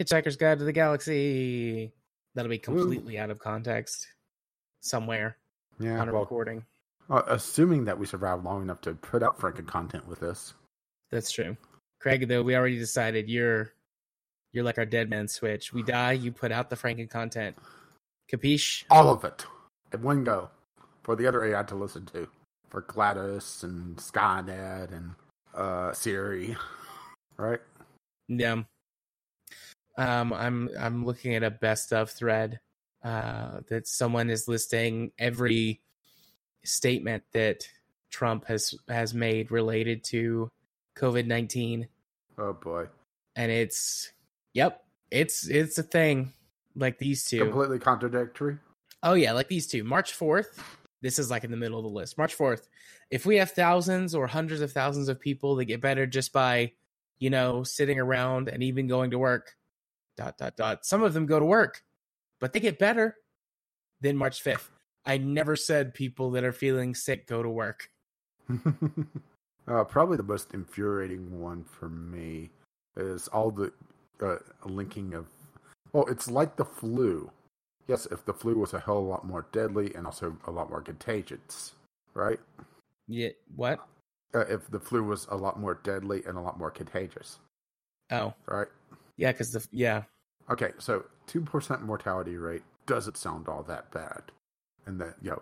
Hitchhiker's Guide to the Galaxy. That'll be completely Ooh. out of context somewhere yeah, on a well, recording. Uh, assuming that we survive long enough to put out Franken content with this. That's true. Craig, though, we already decided you're you're like our dead man switch. We die, you put out the Franken content. Capiche? All of it. In one go. For the other AI to listen to. For GLaDOS and Skynet and uh Siri. Right? Yeah. Um I'm I'm looking at a best of thread uh that someone is listing every statement that Trump has has made related to COVID nineteen. Oh boy! And it's yep, it's it's a thing. Like these two, completely contradictory. Oh yeah, like these two. March fourth. This is like in the middle of the list. March fourth. If we have thousands or hundreds of thousands of people that get better just by, you know, sitting around and even going to work, dot dot dot. Some of them go to work, but they get better. Then March fifth. I never said people that are feeling sick go to work. uh, probably the most infuriating one for me is all the uh, linking of. Well, it's like the flu. Yes, if the flu was a hell of a lot more deadly and also a lot more contagious, right? Yeah. What? Uh, if the flu was a lot more deadly and a lot more contagious. Oh. Right. Yeah, because the yeah. Okay, so two percent mortality rate doesn't sound all that bad. And that you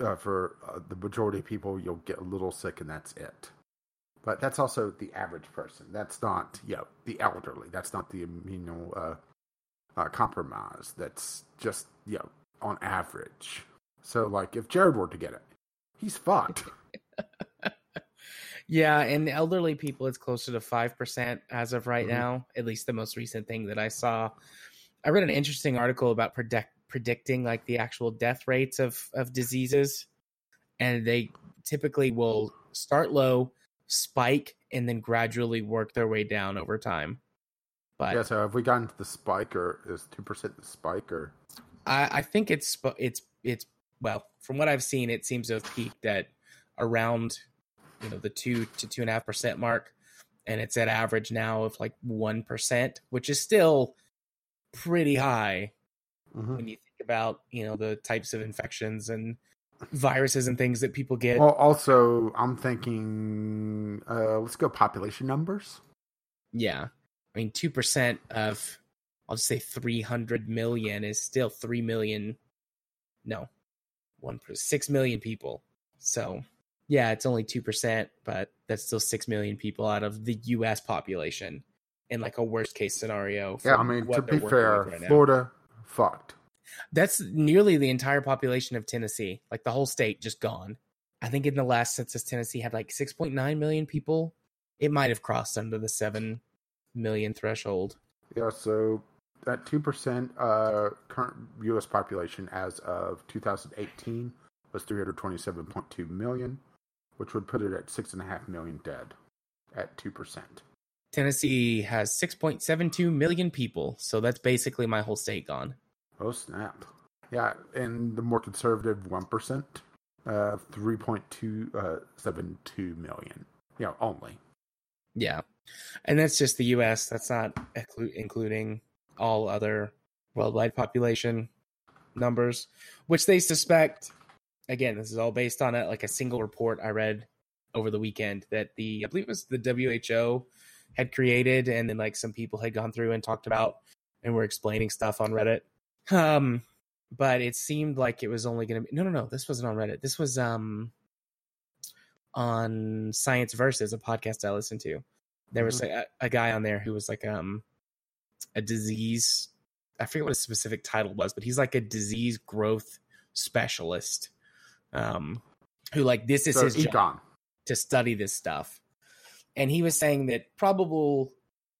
know uh, for uh, the majority of people you'll get a little sick and that's it. But that's also the average person. That's not you know the elderly. That's not the know uh, uh, compromise that's just you know on average. So like if jared were to get it he's fucked yeah and elderly people it's closer to 5% as of right mm-hmm. now at least the most recent thing that i saw. I read an interesting article about predict predicting like the actual death rates of of diseases and they typically will start low spike and then gradually work their way down over time. But yeah so have we gotten to the spike or is 2% the spike or? I i think it's it's it's well from what i've seen it seems to have peaked at around you know the two to two and a half percent mark and it's at average now of like one percent which is still pretty high mm-hmm. when you think about you know the types of infections and viruses and things that people get. Well, also I'm thinking, uh, let's go population numbers. Yeah, I mean two percent of I'll just say 300 million is still three million. No, one six million people. So yeah, it's only two percent, but that's still six million people out of the U.S. population in like a worst case scenario. Yeah, I mean to be fair, right Florida fucked. That's nearly the entire population of Tennessee, like the whole state just gone. I think in the last census, Tennessee had like 6.9 million people. It might have crossed under the 7 million threshold. Yeah, so that 2% uh, current U.S. population as of 2018 was 327.2 million, which would put it at 6.5 million dead at 2%. Tennessee has 6.72 million people, so that's basically my whole state gone. Oh snap! Yeah, and the more conservative one percent, uh, three point two uh seven two million. Yeah, only. Yeah, and that's just the U.S. That's not including all other worldwide population numbers, which they suspect. Again, this is all based on a, like a single report I read over the weekend that the I believe it was the WHO had created, and then like some people had gone through and talked about and were explaining stuff on Reddit um, but it seemed like it was only going to be no, no, no. This wasn't on Reddit. This was um on Science Versus, a podcast I listened to. There was mm-hmm. a, a guy on there who was like um a disease. I forget what his specific title was, but he's like a disease growth specialist. Um, who like this is so his econ. job to study this stuff, and he was saying that probable,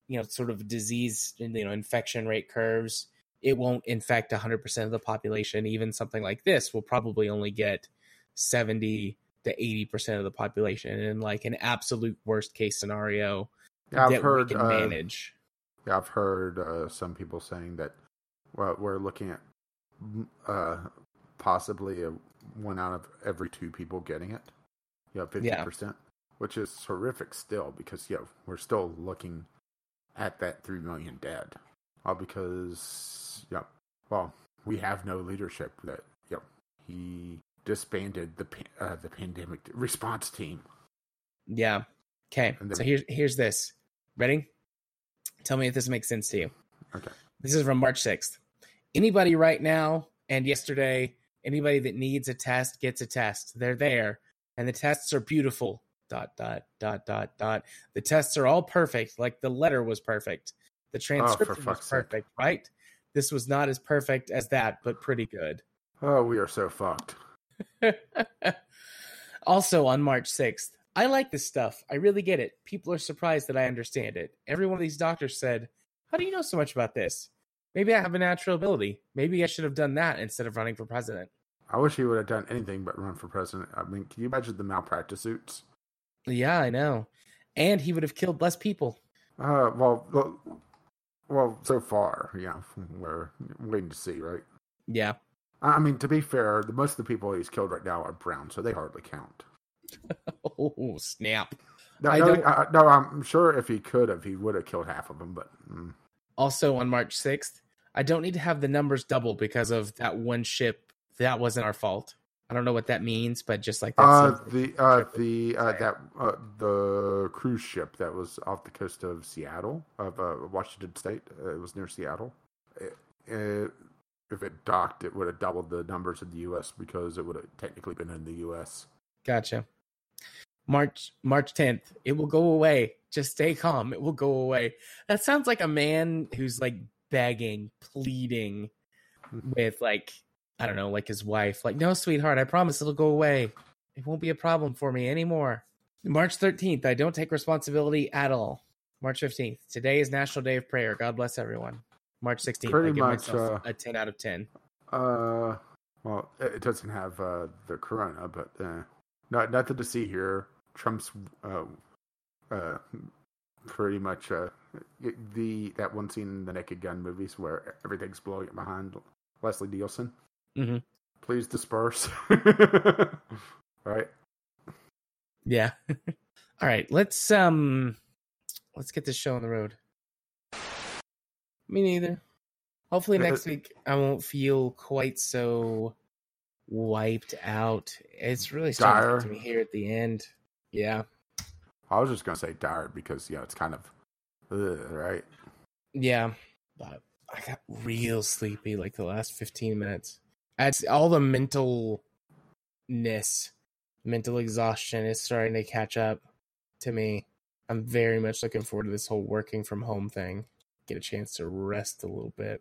you know, sort of disease, you know, infection rate curves it won't infect 100% of the population. Even something like this will probably only get 70 to 80% of the population in like an absolute worst case scenario yeah, I've heard, we can uh, manage. Yeah, I've heard uh, some people saying that well, we're looking at uh, possibly a, one out of every two people getting it. You Yeah, 50%, yeah. which is horrific still because, yeah, we're still looking at that 3 million dead uh, because yeah, well, we have no leadership. That yeah, he disbanded the uh, the pandemic response team. Yeah. Okay. Then- So here's here's this. Ready? Tell me if this makes sense to you. Okay. This is from March 6th. Anybody right now and yesterday, anybody that needs a test gets a test. They're there. And the tests are beautiful. Dot dot dot dot dot. The tests are all perfect. Like the letter was perfect. The oh, transcription was fuck's sake. perfect, right? This was not as perfect as that, but pretty good. Oh, we are so fucked. also on March 6th, I like this stuff. I really get it. People are surprised that I understand it. Every one of these doctors said, How do you know so much about this? Maybe I have a natural ability. Maybe I should have done that instead of running for president. I wish he would have done anything but run for president. I mean, can you imagine the malpractice suits? Yeah, I know. And he would have killed less people. Uh, well, well, well, so far, yeah, we're waiting to see, right? Yeah. I mean, to be fair, the most of the people he's killed right now are brown, so they hardly count. Oh, snap. No, I no, don't- I- no, I'm sure if he could have, he would have killed half of them. But mm, Also on March 6th, I don't need to have the numbers double because of that one ship. That wasn't our fault. I don't know what that means, but just like that. uh, the uh, the uh, that uh, the cruise ship that was off the coast of Seattle of uh, Washington State, uh, it was near Seattle. It, it, if it docked, it would have doubled the numbers in the U.S. because it would have technically been in the U.S. Gotcha. March March 10th. It will go away. Just stay calm. It will go away. That sounds like a man who's like begging, pleading with like I don't know, like his wife. Like, no, sweetheart, I promise it'll go away. It won't be a problem for me anymore. March 13th. I don't take responsibility at all. March 15th. Today is National Day of Prayer. God bless everyone. March 16th. I Pretty give much, myself uh, a 10 out of 10. Uh, well, it it doesn't have uh, the corona, but uh, not nothing to see here. Trump's uh, uh, pretty much uh, the that one scene in the Naked Gun movies where everything's blowing up behind Leslie Nielsen. Mhm. Please disperse. right. Yeah. All right, let's um let's get this show on the road. Me neither. Hopefully Uh, next week I won't feel quite so wiped out. It's really starting to me here at the end. Yeah. I was just gonna say tired because you know it's kind of ugh, right. Yeah. But I got real sleepy like the last 15 minutes. It's all the mentalness, mental exhaustion is starting to catch up to me. I'm very much looking forward to this whole working from home thing. Get a chance to rest a little bit.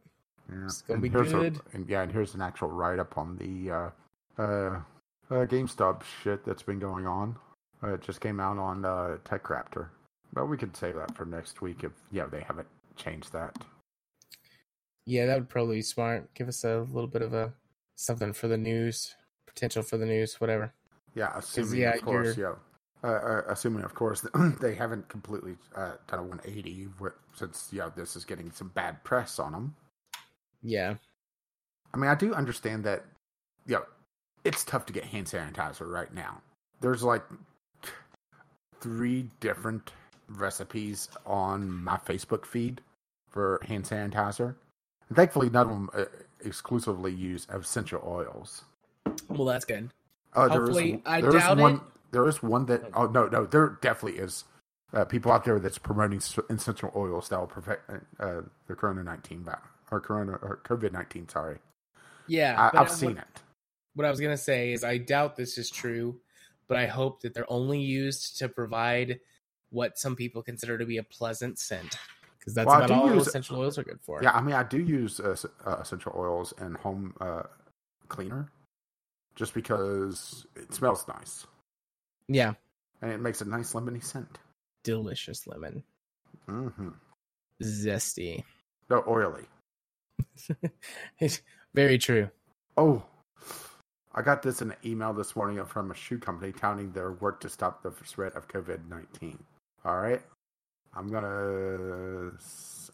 Yeah. It's gonna And be here's a- good. and yeah, and here's an actual write up on the uh, uh, uh, GameStop shit that's been going on. Uh, it just came out on uh, but we could save that for next week if yeah they haven't changed that. Yeah, that would probably be smart. Give us a little bit of a something for the news, potential for the news, whatever. Yeah, assuming yeah, of course, yeah. Uh, uh, assuming, of course, they haven't completely uh, done a 180 wh- since yeah this is getting some bad press on them. Yeah. I mean, I do understand that, you know, it's tough to get hand sanitizer right now. There's like three different recipes on my Facebook feed for hand sanitizer. And thankfully, none of them uh, exclusively use essential oils. Well, that's good. Uh, there is- Hopefully, I there is doubt one. it. There is one that. Oh no, no, there definitely is. Uh, people out there that's promoting essential oils that will prevent uh, the Corona nineteen or Corona or COVID nineteen. Sorry, Yeah. I, but I've what- seen it. what I was gonna say is I doubt this is true, but I hope that they're only used to provide what some people consider to be a pleasant scent, because that's Well, about all use- essential oils are good for. Yeah, I mean, I do use uh, uh, essential oils and home uh, cleaner, just because it smells nice yeah, and it makes a nice lemony scent. delicious lemon, hmm zesty. No, oily. It's Very true. Oh, I got this in an email this morning from a shoe company touting their work to stop the spread of COVID nineteen. All right, I'm gonna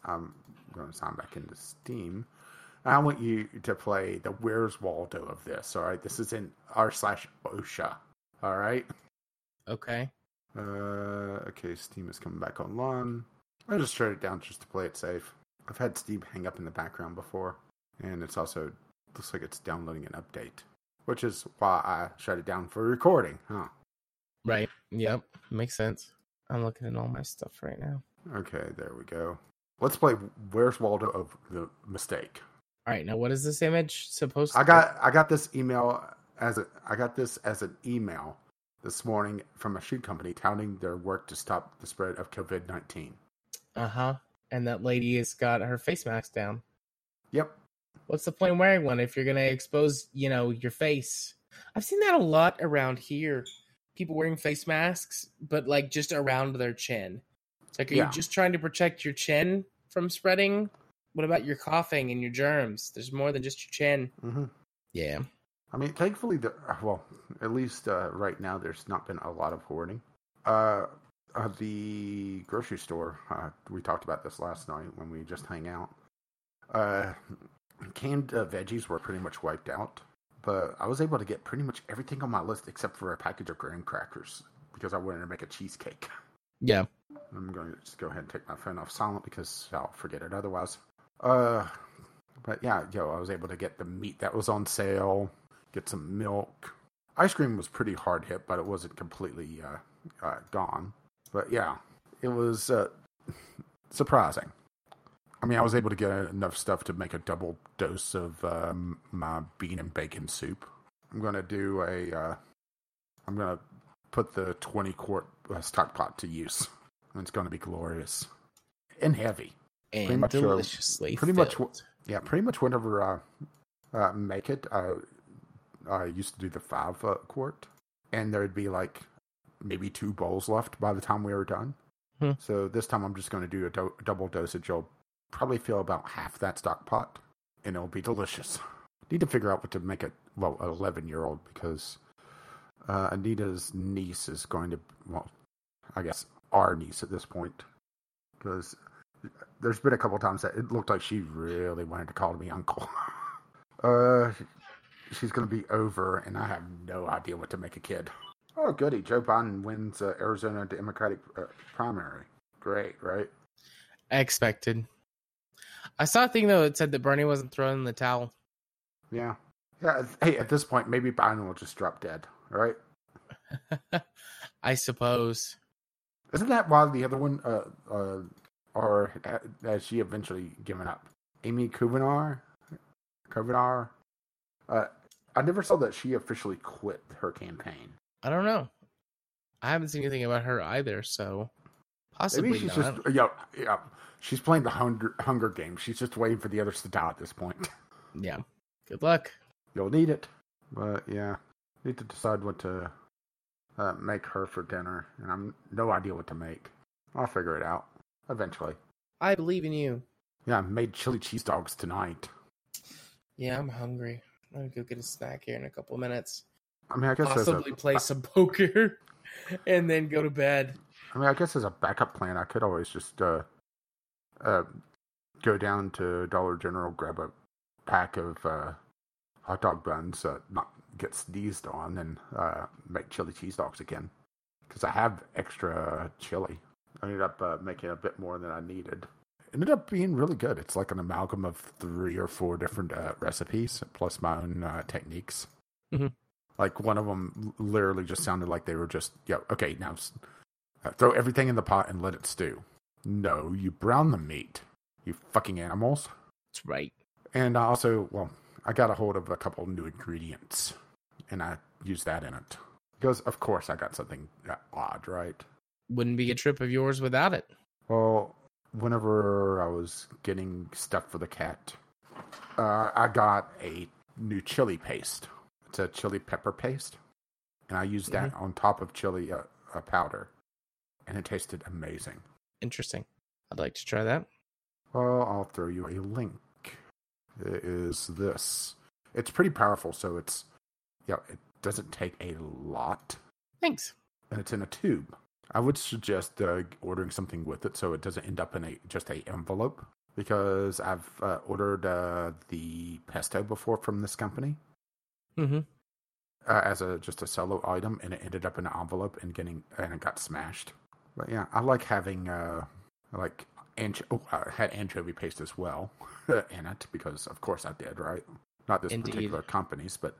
I'm gonna sign back into Steam. I want you to play the Where's Waldo of this. All right, this is in r slash OSHA. All right. Okay. Uh, okay, Steam is coming back online. I just shut it down just to play it safe. I've had Steam hang up in the background before, and it's also looks like it's downloading an update, which is why I shut it down for recording, huh? Right. Yep. Makes sense. I'm looking at all my stuff right now. Okay, there we go. Let's play Where's Waldo of the Mistake. All right. Now, what is this image supposed to I got I got this email as a I got this as an email this morning from a shoe company touting their work to stop the spread of COVID nineteen. Uh huh. And that lady has got her face mask down. Yep. What's the point in wearing one if you're going to expose, you know, your face? I've seen that a lot around here. People wearing face masks, but like just around their chin. It's like, are Yeah. you just trying to protect your chin from spreading? What about your coughing and your germs? There's more than just your chin. hmm Yeah. I mean, thankfully, the, well, at least uh, right now, there's not been a lot of hoarding. Uh, uh, the grocery store, uh, we talked about this last night when we just hang out. Uh, canned uh, veggies were pretty much wiped out, but I was able to get pretty much everything on my list except for a package of graham crackers because I wanted to make a cheesecake. Yeah. I'm going to just go ahead and take my phone off silent because I'll forget it otherwise. Uh, but yeah, yo, I was able to get the meat that was on sale, get some milk. Ice cream was pretty hard hit, but it wasn't completely uh, uh, gone. But yeah, it was uh, surprising. I mean, I was able to get enough stuff to make a double dose of um, my bean and bacon soup. I'm gonna do a. Uh, I'm gonna put the 20 quart uh, stock pot to use. And it's gonna be glorious and heavy. And much, uh, deliciously pretty much filled. Yeah, pretty much whenever I uh, make it, I, I used to do the five uh, quart, and there'd be like maybe two bowls left by the time we were done. Hmm. So this time I'm just going to do a do- double dosage. You'll probably fill about half that stock pot, and it'll be delicious. Need to figure out what to make it. Well, an 11 year old because uh, Anita's niece is going to. Well, I guess our niece at this point, because there's been a couple times that it looked like she really wanted to call me uncle. uh, she's going to be over, and I have no idea what to make a kid. Oh, goody! Joe Biden wins uh, Arizona Democratic uh, primary. Great, right? Expected. I saw a thing though that said that Bernie wasn't throwing in the towel. Yeah, yeah. Hey, at this point, maybe Biden will just drop dead. right? I suppose. Isn't that why the other one, uh, uh, or uh, has she eventually given up? Amy Kubanar, Kubanar. Uh, I never saw that she officially quit her campaign. I don't know. I haven't seen anything about her either, so possibly Maybe she's not. just yeah, yeah. She's playing the Hunger Hunger Games. She's just waiting for the others to die at this point. Yeah. Good luck. You'll need it, but yeah, need to decide what to uh, make her for dinner, and I'm no idea what to make. I'll figure it out eventually. I believe in you. Yeah, I made chili cheese dogs tonight. Yeah, I'm hungry. I'm gonna go get a snack here in a couple of minutes. I mean, I guess as a, Possibly play some poker, and then go to bed. I mean, I guess as a backup plan, I could always just uh, uh, go down to Dollar General, grab a pack of uh, hot dog buns, uh, not get sneezed on, and uh, make chili cheese dogs again. Because I have extra chili. I ended up uh, making a bit more than I needed. Ended up being really good. It's like an amalgam of three or four different uh, recipes plus my own uh, techniques. Mhm. Like one of them literally just sounded like they were just, yeah, okay, now uh, throw everything in the pot and let it stew. No, you brown the meat, you fucking animals. That's right. And I also, well, I got a hold of a couple new ingredients, and I used that in it because, of course, I got something odd, right? Wouldn't be a trip of yours without it. Well, whenever I was getting stuff for the cat, uh, I got a new chili paste. It's a chili pepper paste, and I used that on top of chili uh, uh, powder, and it tasted amazing. Interesting. I'd like to try that. Well, I'll throw you a link. It is this. It's pretty powerful, so it's yeah, it doesn't take a lot, Thanks. and it's in a tube. I would suggest uh, ordering something with it so it doesn't end up in a just a envelope because I've uh, ordered uh, the pesto before from this company Mm-hmm. uh, as a just a solo item, and it ended up in an envelope and getting and it got smashed. But yeah, I like having uh, like ancho- oh, I had anchovy paste as well in it because, of course, I did. Right, not this Indeed. particular company's, but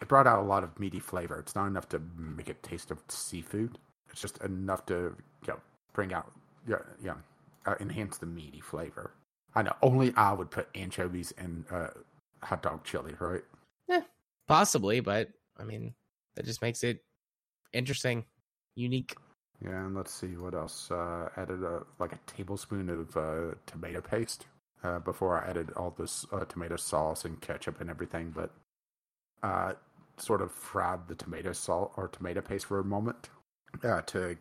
it brought out a lot of meaty flavor. It's not enough to make it taste of seafood. It's just enough to you know, bring out yeah yeah uh, enhance the meaty flavor. I know only I would put anchovies in uh, hot dog chili, right? Yeah, Possibly, but I mean, that just makes it interesting, unique. Yeah, and let's see what else. Uh, added a, like a tablespoon of uh, tomato paste uh, before I added all this uh, tomato sauce and ketchup and everything, but uh, sort of fried the tomato salt or tomato paste for a moment uh, to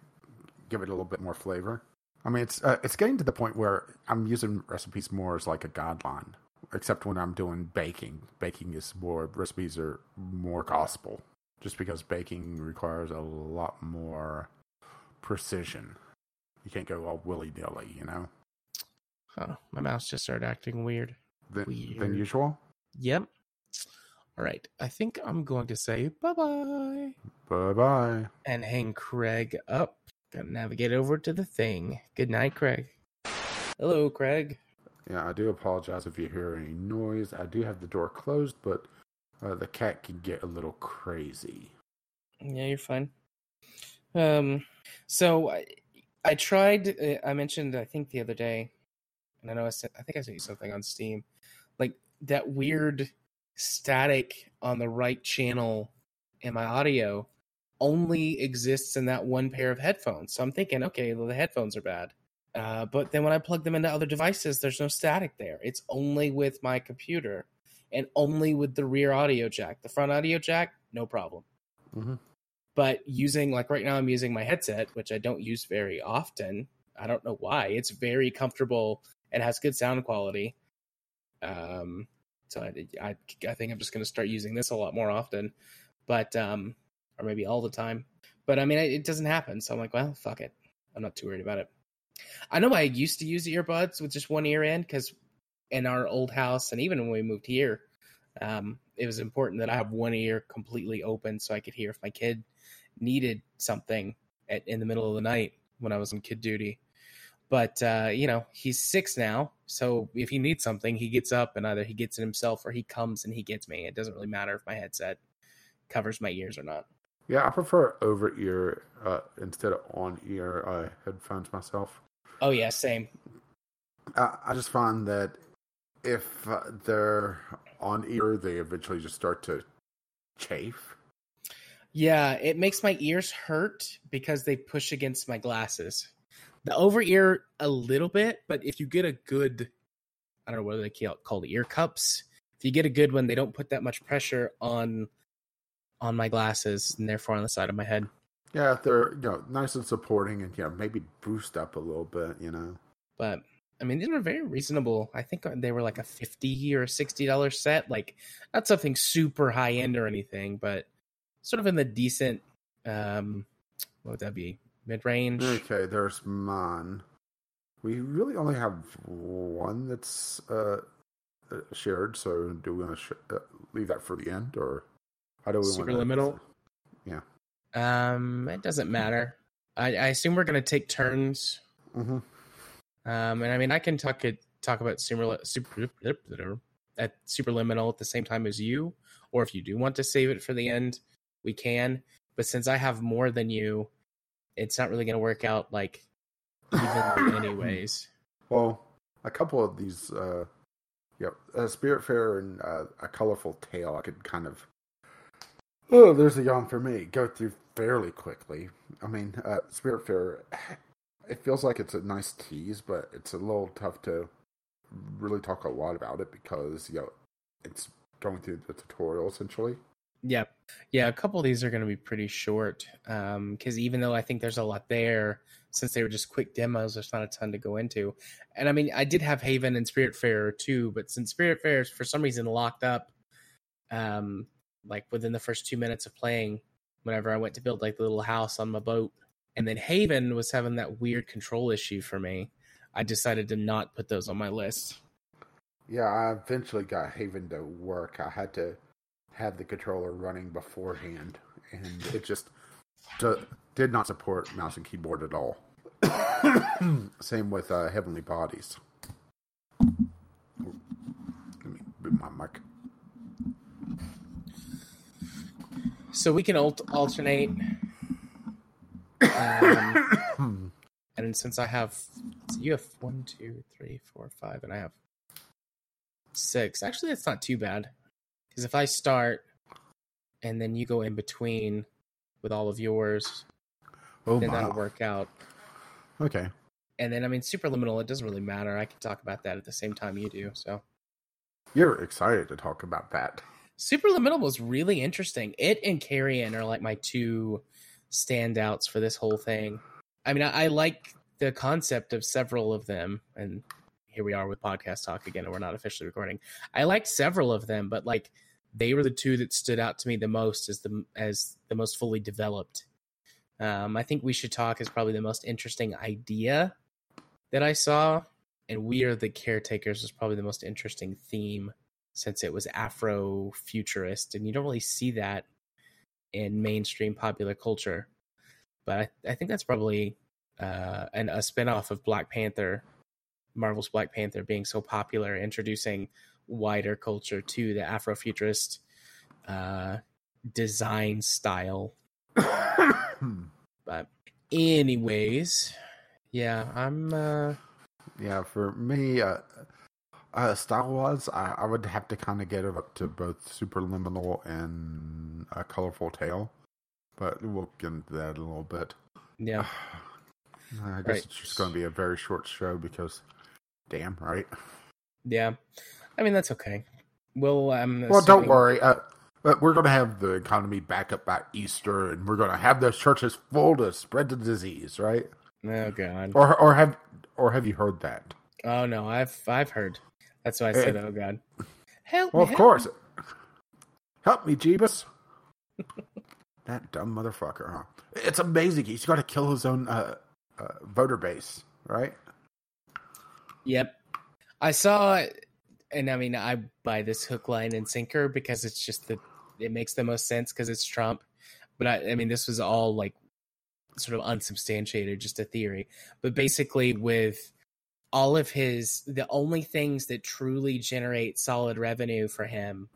give it a little bit more flavor. I mean, it's it's getting to the point where I'm using recipes more as like a guideline, except when I'm doing baking. Baking is more recipes are more gospel, just because baking requires a lot more precision. You can't go all willy dilly, you know, Huh, my mouse just started acting weird. than, than usual. Yep. All right. I think I'm going to say bye bye Bye bye. and hang Craig up. Gotta navigate over to the thing. Good night, Craig. Hello, Craig. Yeah, I do apologize if you hear any noise. I do have the door closed, but uh, the cat can get a little crazy. Yeah, you're fine. Um, so I, I tried. uh, I mentioned I think the other day, and I know I said I think I sent you something on Steam, like that weird static on the right channel in my audio only exists in that one pair of headphones. So I'm thinking, okay, well the headphones are bad. Uh, but then when I plug them into other devices, there's no static there. It's only with my computer and only with the rear audio jack. The front audio jack, no problem Mm-hmm. But using like right now i'm using my headset which i don't use very often. I don't know why. It's very comfortable. And has good sound quality. Um so i i, I think i'm just going to start using this a lot more often but um or maybe all the time. But i mean it, it doesn't happen. So i'm like well fuck it. I'm not too worried about it. I know i used to use earbuds with just one ear in because in our old house and even when we moved here um, it was important that I have one ear completely open so I could hear if my kid needed something at, in the middle of the night when I was on kid duty. But uh, you know, he's six now, so if he needs something, he gets up and either he gets it himself or he comes and he gets me. It doesn't really matter if my headset covers my ears or not. Yeah, I prefer over ear uh, instead of on ear uh, headphones myself. Oh yeah, same. I, I just find that if uh, they're on ear, they eventually just start to chafe. Yeah, it makes my ears hurt because they push against my glasses. The over ear a little bit, but if you get a good, I don't know what they call called ear cups. If you get a good one, they don't put that much pressure on on my glasses and therefore on the side of my head. Yeah, they're you know nice and supporting, and you know maybe boost up a little bit, you know. But I mean, these are very reasonable. I think they were like a fifty or sixty dollar set. Like not something super high end or anything, but sort of in the decent. um What would that be? Mid range. Okay, there's Mon. We really only have one that's uh, uh, shared, so do we want to sh- uh, leave that for the end, or how do we want Superliminal? Yeah. Um, it doesn't matter. I, I assume we're gonna take turns. Mm-hmm. Um, and I mean, I can talk it talk about super super at superliminal at the same time as you, or if you do want to save it for the end, we can. But since I have more than you, it's not really gonna work out like evenly, anyways. Well, a couple of these, uh, yeah, uh, Spiritfarer and uh, a colorful tale, I could kind of. Oh, there's a yawn for me. Go through fairly quickly. I mean, uh, Spiritfarer, it feels like it's a nice tease, but it's a little tough to really talk a lot about it because you know it's going through the tutorial essentially. Yeah, yeah. A couple of these are going to be pretty short because even though I think there's a lot there, since they were just quick demos, there's not a ton to go into. And I mean, I did have Haven and Spiritfarer too, but since Spiritfarer is for some reason locked up, um, like within the first two minutes of playing, whenever I went to build like the little house on my boat, and then Haven was having that weird control issue for me, I decided to not put those on my list. Yeah, I eventually got Haven to work. I had to have the controller running beforehand, and it just d- did not support mouse and keyboard at all. Same with uh, Heavenly Bodies. Let me move my mic. So we can alt- alternate. Um, and since I have, you have one, two, three, four, five, and I have six. Actually, that's not too bad. Because if I start and then you go in between with all of yours, Oh then that'll work out. Okay. And then, I mean, Superliminal, it doesn't really matter. I can talk about that at the same time you do. So, You're excited to talk about that. Superliminal was really interesting. It and Carrion are like my two standouts for this whole thing. I mean, I, I like the concept of several of them, and here we are with podcast talk again, and we're not officially recording. I liked several of them, but like they were the two that stood out to me the most as the as the most fully developed. Um, I think we should talk is probably the most interesting idea that I saw, and we are the caretakers is probably the most interesting theme since it was Afro futurist, and you don't really see that in mainstream popular culture. But I, I think that's probably uh, an, a spinoff of Black Panther, Marvel's Black Panther being so popular, introducing wider culture to the Afro futurist uh, design style. But, anyways, yeah, I'm. Uh, yeah, for me, uh, uh, style wise, I, I would have to kind of get it up to both Superliminal and a Colorful Tale. But we'll get into that a little bit. yeah, I guess Right. it's just going to be a very short show because, damn, right? yeah. I mean that's okay. We'll. Um, Well, don't worry. Uh, but we're going to have the economy back up by Easter, and we're going to have those churches full to spread the disease, right? Oh god. Or, or have, or have you heard that? Oh no, I've I've heard. That's why I said, "Oh God, help!" Well, me, of help course. me." Help me, Jeebus. that dumb motherfucker, huh? It's amazing. He's got to kill his own uh, uh, voter base, right? Yep, I saw, it, and I mean, I buy this hook, line, and sinker because it's just the it makes the most sense because it's Trump. But I, I mean, this was all like sort of unsubstantiated, just a theory. But basically, with all of his, the only things that truly generate solid revenue for him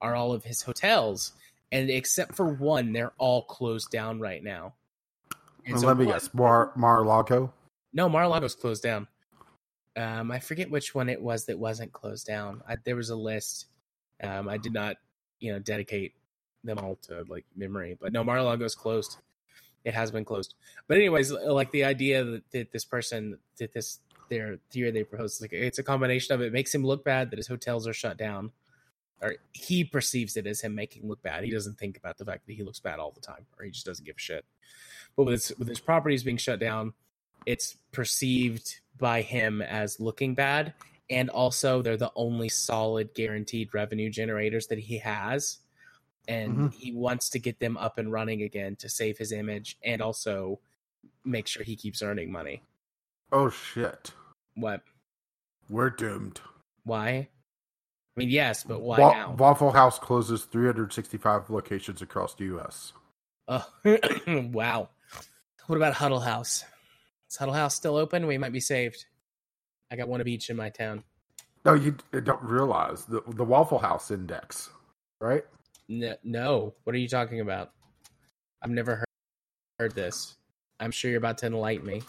are all of his hotels, and except for one, they're all closed down right now. And And so let me one- guess, Mar Mar-a-Lago. no, Mar-a-Lago's closed down. Um, I forget which one it was that wasn't closed down. I, there was a list. Um, I did not, you know, dedicate them all to like memory, but no, Mar-a-Lago's closed. It has been closed. But anyways, like the idea that, that this person that this their theory they proposed, like it's a combination of it makes him look bad that his hotels are shut down, or he perceives it as him making look bad. He doesn't think about the fact that he looks bad all the time, or he just doesn't give a shit. But with his, with his properties being shut down, it's perceived by him as looking bad and also they're the only solid guaranteed revenue generators that he has and Mhm. he wants to get them up and running again to save his image and also make sure he keeps earning money Oh shit, what we're doomed. why i mean yes but why Wa- now Waffle House closes 365 locations across the U.S. oh wow what about huddle house is huddle house still open we might be saved i got one of each in my town No, you uh, don't realize the the Waffle House index, right? No, no. What are you talking about? I've never heard, heard this. I'm sure you're about to enlighten me.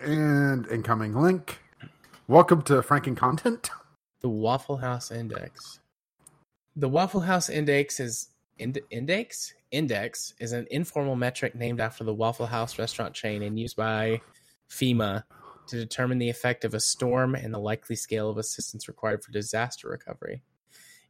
And incoming link. Welcome to Franken Content. The Waffle House Index. The Waffle House Index is ind- index index is an informal metric named after the Waffle House restaurant chain and used by FEMA to determine the effect of a storm and the likely scale of assistance required for disaster recovery.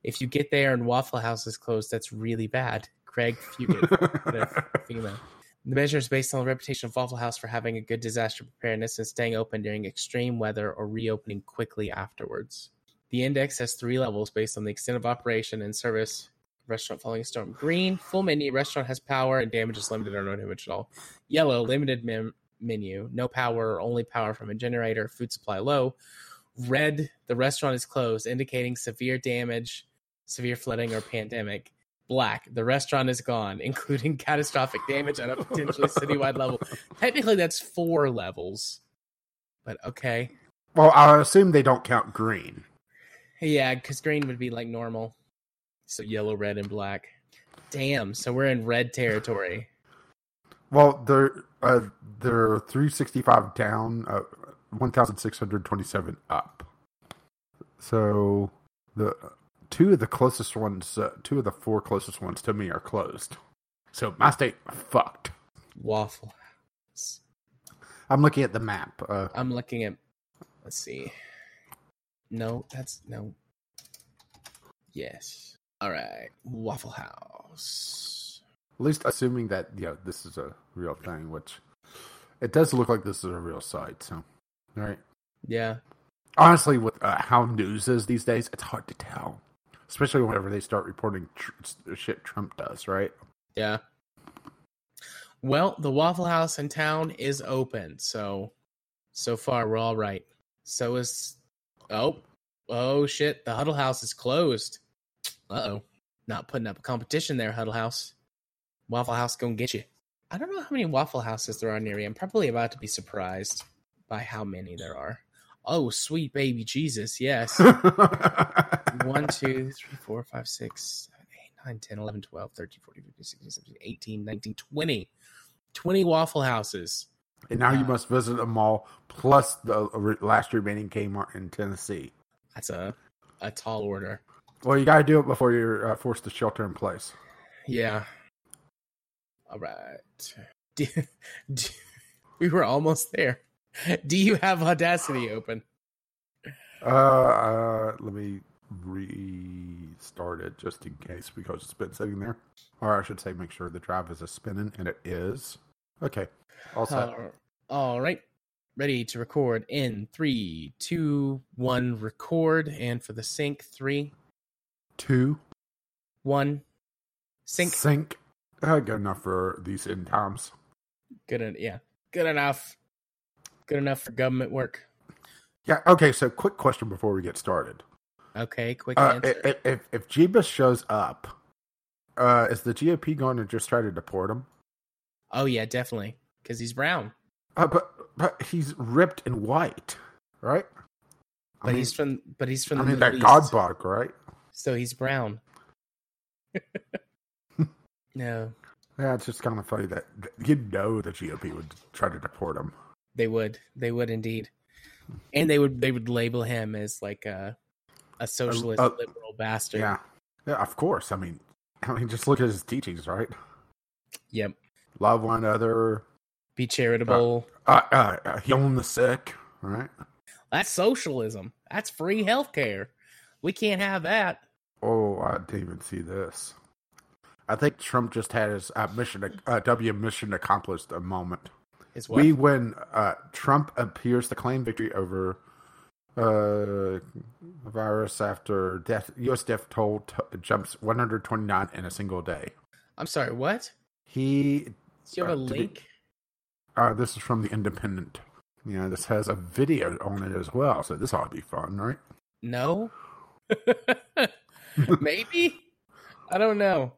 If you get there and Waffle House is closed, that's really bad. Craig Fugate, FEMA. The measure is based on the reputation of Waffle House for having a good disaster preparedness and staying open during extreme weather or reopening quickly afterwards. The index has three levels based on the extent of operation and service. Restaurant following a storm. Green, full menu. Restaurant has power and damage is limited or no damage at all. Yellow, limited mem- menu. No power or only power from a generator. Food supply low. Red, the restaurant is closed, indicating severe damage, severe flooding, or pandemic. Black. The restaurant is gone, including catastrophic damage on a potentially citywide level. Technically, that's four levels, but okay. Well, I assume they don't count green. Yeah, because green would be like normal. So yellow, red, and black. Damn. So we're in red territory. Well, they're uh, they're three sixty five down, uh, one thousand six hundred twenty seven up. So the two of the closest ones, uh, two of the four closest ones to me are closed. So my state fucked. Waffle House. I'm looking at the map. Uh, I'm looking at. Let's see. No, that's no. Yes. All right. Waffle House. at least assuming that yeah, this is a real thing, which it does look like this is a real site. So, all right. Yeah. Honestly, with uh, how news is these days, it's hard to tell, especially whenever they start reporting tr- shit Trump does. Right? Yeah. Well, the Waffle House in town is open, so so far we're all right. So is oh oh shit, the Huddle House is closed. Uh oh, not putting up a competition there, Huddle House. Waffle House gonna get you. I don't know how many Waffle Houses there are near me. I'm probably about to be surprised by how many there are. Oh, sweet baby Jesus, yes. 1, 2, 3, 4, 5, 6, 7, 8, 9, 10, 11, 12, 13, 14, 15, 16, 17, 18, 19, 20. 20 Waffle Houses. and now you must visit them all, plus the last remaining Kmart in Tennessee. That's a, a tall order. Well, you got to do it before you're uh, forced to shelter in place. Yeah. All right. Do, do, we were almost there. Do you have Audacity open? Uh, uh, let me restart it just in case because it's been sitting there. Or I should say, make sure the drive is a spinning, and it is. Okay, all set. Uh, all right. Ready to record in three, two, one, record. And for the sync, three, Two one, sync. sync. Uh, good enough for these end times. Good. en- Yeah. Good enough. Good enough for government work. Yeah. Okay. So, quick question before we get started. Okay. Quick Uh, answer. if, if Jeebus shows up, uh, is the GOP going to just try to deport him? oh yeah, definitely. Because he's brown. Uh, but but he's ripped and white, right? I But mean, he's from. But he's from I the mean Middle that God bug, right? so he's brown. no, Yeah, it's just kind of funny that that you know the GOP would try to deport him. they would. They would indeed, and they would. They would label him as like a a socialist uh, liberal bastard. Yeah, yeah, of course. I mean, I mean, just look at his teachings, right? Yep. Love one another, Be charitable. uh, uh, uh, healing the sick, right? That's socialism. That's free healthcare. We can't have that. Oh, I didn't even see this. I think Trump just had his uh, mission, uh, W mission accomplished a moment. Is what? We win. Uh, Trump appears to claim victory over uh, virus after death. U.S. death toll t- jumps 129 in a single day. I'm sorry. What? He. Do you have a Uh, be- link? Uh, this is from the Independent. Yeah, this has a video on it as well, so this ought to be fun, right? No. Maybe. I don't know.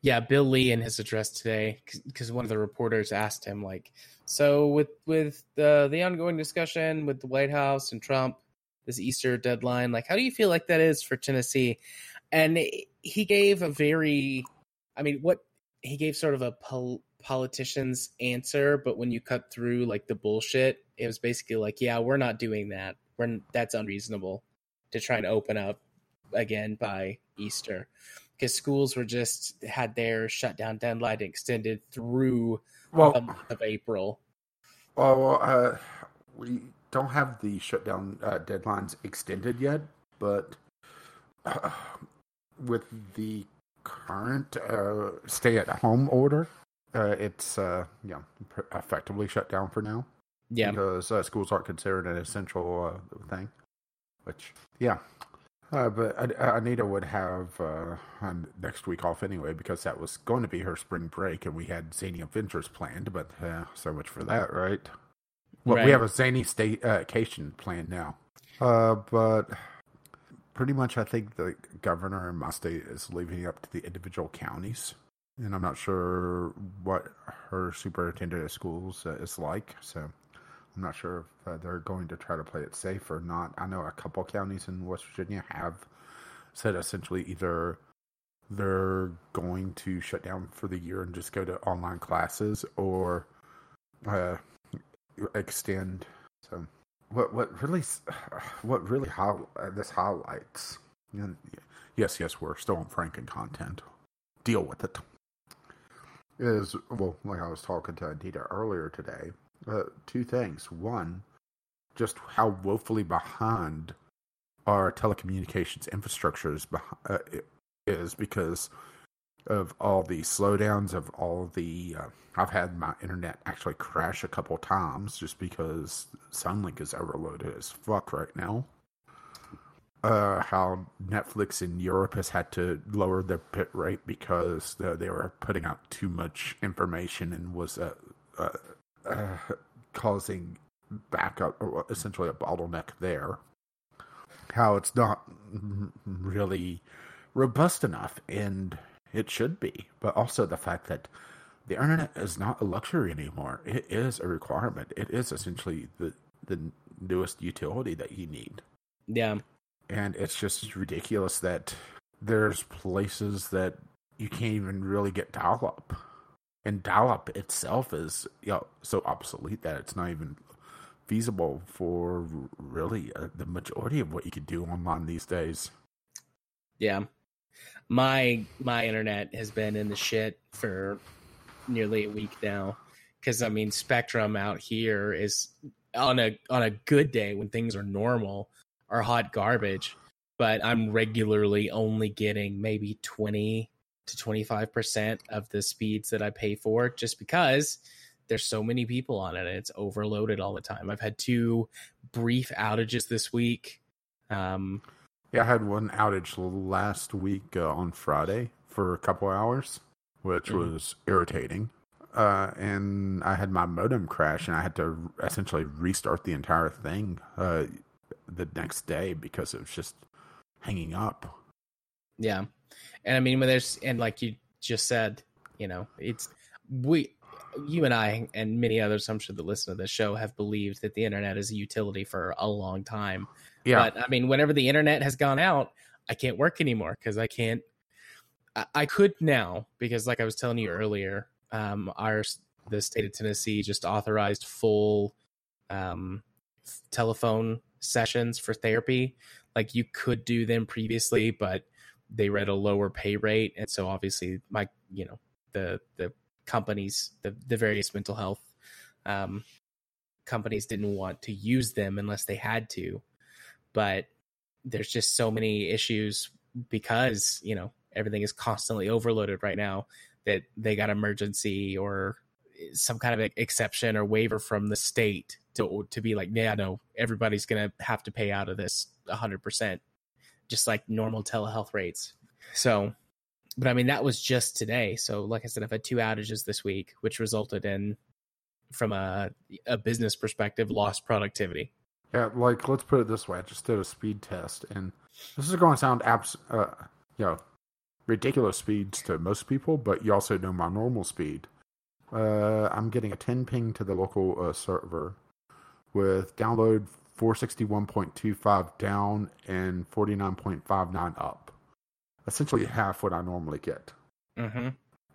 Yeah, Bill Lee in his address today, because one of the reporters asked him, like, so with with the the ongoing discussion with the White House and Trump, this Easter deadline, like, how do you feel like that is for Tennessee? And he gave a very, I mean, what he gave sort of a pol- politician's answer, but when you cut through like the bullshit, it was basically like, yeah, we're not doing that. We're that's unreasonable to try and open up again by Easter because schools were just had their shutdown deadline extended through the Well, month of April. well, uh, we don't have the shutdown uh, deadlines extended yet, but uh, with the current uh, stay-at-home order, uh, it's uh, yeah pr- effectively shut down for now. Yeah, because uh, schools aren't considered an essential uh, thing. Which, yeah. Uh, but Anita would have uh, on next week off anyway because that was going to be her spring break, and we had zany adventures planned. But uh, so much for that, right? Well, Right. we have a zany staycation planned now. Uh, but pretty much, I think the governor in my state is leaving it up to the individual counties, and I'm not sure what her superintendent of schools uh, is like. So I'm not sure if uh, they're going to try to play it safe or not. I know a couple counties in West Virginia have said essentially either they're going to shut down for the year and just go to online classes or uh, extend. So what what really what really how this highlights and yes yes we're still on franken content deal with it is well like i was talking to anita earlier today uh, two things one just how woefully behind our telecommunications infrastructure is, uh, is because of all the slowdowns of all the uh, I've had my internet actually crash a couple times just because Suddenlink is overloaded as fuck right now. Uh, how Netflix in Europe has had to lower their bit rate because uh, they were putting out too much information and was uh, causing backup or essentially a bottleneck there. How it's not really robust enough and it should be, but also the fact that the internet is not a luxury anymore. It is a requirement. It is essentially the the newest utility that you need. Yeah. And it's just ridiculous that there's places that you can't even really get dial up. And dial up itself is you know, so obsolete that it's not even feasible for really uh, the majority of what you could do online these days. Yeah my my internet has been in the shit for nearly a week now because I mean Spectrum out here is on a on a good day when things are normal are hot garbage, but I'm regularly only getting maybe 20 to 25% of the speeds that I pay for just because there's so many people on it and it's overloaded all the time. I've had two brief outages this week. Um, yeah, I had one outage last week uh, on Friday for a couple hours, which mm-hmm. was irritating. Uh, and I had my modem crash, and I had to essentially restart the entire thing uh, the next day because it was just hanging up. Yeah, and I mean, when there's and like you just said, you know, it's we, you and I, and many others, I'm sure that listen to this show have believed that the internet is a utility for a long time yeah. But I mean, whenever the internet has gone out, I can't work anymore because I can't. I, I, could now because, like I was telling you earlier, um, our the state of Tennessee just authorized full um, telephone sessions for therapy. Like you could do them previously, but they read a lower pay rate, and so obviously, my you know the the companies, the the various mental health um, companies didn't want to use them unless they had to. But there's just so many issues because you know everything is constantly overloaded right now that they got emergency or some kind of exception or waiver from the state to to be like yeah no everybody's gonna have to pay out of this 100% just like normal telehealth rates. So but i mean that was just today. So like i said i've had two outages this week which resulted in from a, a business perspective lost productivity. Yeah, like let's put it this way: I just did a speed test, and this is going to sound abs, uh, you know, ridiculous speeds to most people, but you also know my normal speed. Uh, I'm getting a 10 ping to the local uh, server with download 461.25 down and 49.59 up. Essentially half what I normally get. Mm-hmm.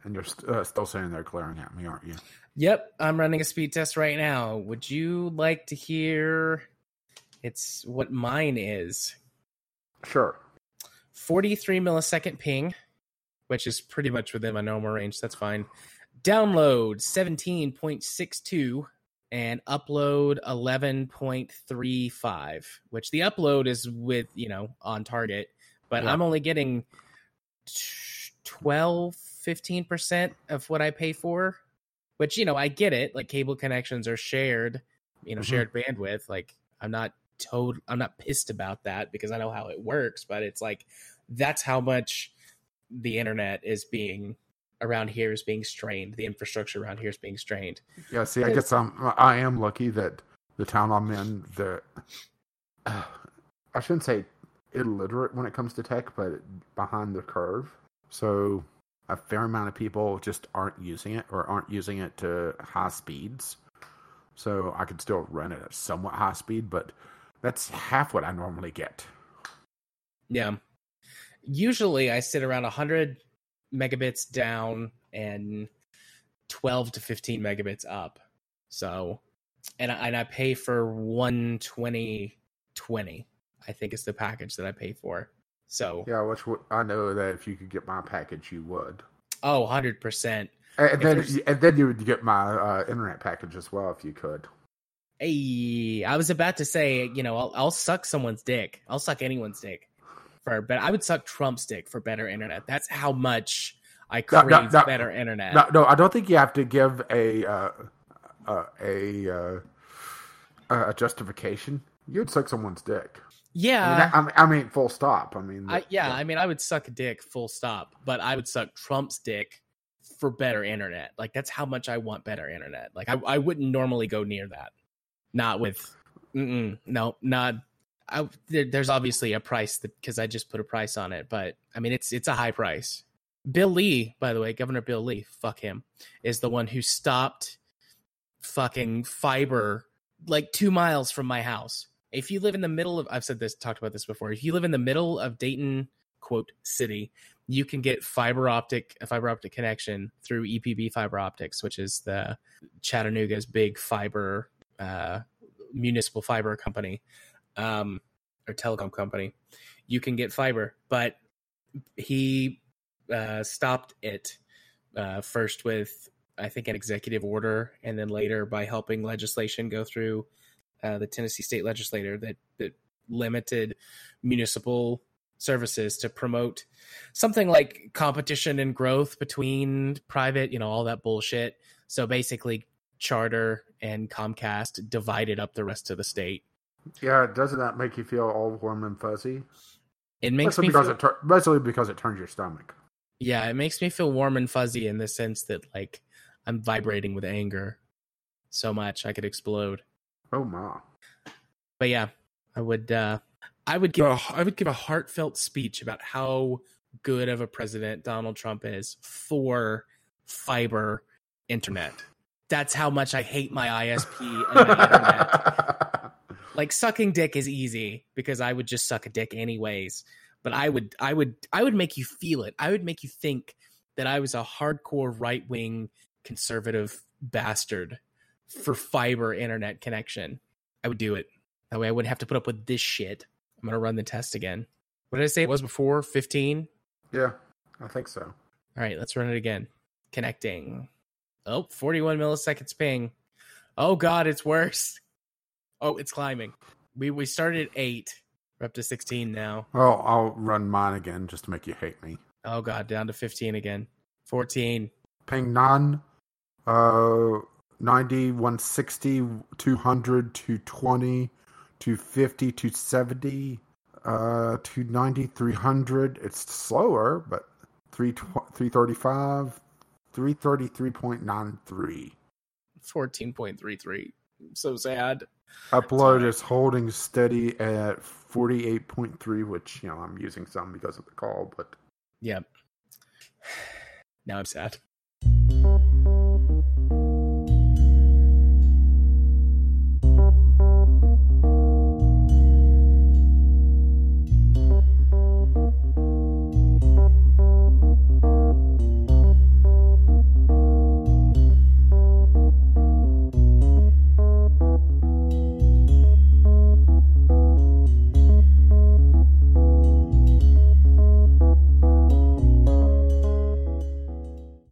And you're st- uh, still sitting there glaring at me, aren't you? Yep, I'm running a speed test right now. Would you like to hear it's what mine is. Sure. 43 millisecond ping, which is pretty much within my normal range. That's fine. Download 17.62 and upload 11.35, which the upload is with, you know, on target, but yeah. I'm only getting 12, 15% of what I pay for, which, you know, I get it. Like cable connections are shared, you know, mm-hmm. shared bandwidth. Like I'm not total I'm not pissed about that because I know how it works, but it's like that's how much the internet is being around here is being strained. The infrastructure around here is being strained. Yeah, see, I guess I'm I am lucky that the town I'm in the uh, I shouldn't say illiterate when it comes to tech, but behind the curve. So a fair amount of people just aren't using it or aren't using it to high speeds. So I could still run it at somewhat high speed, but that's half what I normally get. Yeah. Usually I sit around 100 megabits down and 12 to 15 megabits up. So, and I, and I pay for 120 20, I think is the package that I pay for. So, Yeah, which I know that if you could get my package, you would. oh, 100%. And then, and then you would get my uh, internet package as well if you could. Hey, I was about to say, you know, I'll, I'll suck someone's dick. I'll suck anyone's dick for, but I would suck Trump's dick for better internet. That's how much I No, crave no, no. better internet. No, no, I don't think you have to give a uh, uh, a uh, a justification. You'd suck someone's dick. yeah, I, mean, I, I mean, full stop. I mean, I, yeah, I mean, I would suck a dick, full stop. But I would suck Trump's dick for better internet. Like that's how much I want better internet. Like I, I wouldn't normally go near that. Not with, no, not. I, there, there's obviously a price because I just put a price on it, but I mean it's it's a high price. Bill Lee, by the way, Governor Bill Lee, fuck him, is the one who stopped fucking fiber like two miles from my house. If you live in the middle of, I've said this, talked about this before. If you live in the middle of Dayton, quote city, you can get fiber optic, a fiber optic connection through EPB Fiber Optics, which is the Chattanooga's big fiber, uh, municipal fiber company, um, or telecom company. You can get fiber, but he uh, stopped it uh, first with I think an executive order, and then later by helping legislation go through uh, the Tennessee state legislature that that limited municipal services to promote something like competition and growth between private, you know, all that bullshit. So basically, Charter and Comcast divided up the rest of the state. Yeah. Doesn't that make you feel all warm and fuzzy? It makes Mostly me because feel, it tur- mostly because it turns your stomach. yeah, it makes me feel warm and fuzzy in the sense that like I'm vibrating with anger so much I could explode. Oh my! but yeah, I would uh I would give a I would give a heartfelt speech about how good of a president Donald Trump is for fiber internet. That's how much I hate my ISP and my internet. Like sucking dick is easy because I would just suck a dick anyways. But I would I would I would make you feel it. I would make you think that I was a hardcore right wing conservative bastard for fiber internet connection. I would do it. That way I wouldn't have to put up with this shit. I'm gonna run the test again. What did I say it was before? 15? yeah, I think so. All right, let's run it again. Connecting. Oh, 41 milliseconds ping. Oh god, it's worse. Oh, it's climbing. We we started at 8. We're up to 16 now. Oh, I'll run mine again just to make you hate me. Oh god, down to 15 again. 14. Ping none. Uh, 90, 160, 200, 220, 250, 270, uh, 290, 300. It's slower, but 3, 335, 333.93. 14.33. So sad. Upload is holding steady at 48.3, which, you know, I'm using some because of the call, but Yep. Now I'm sad.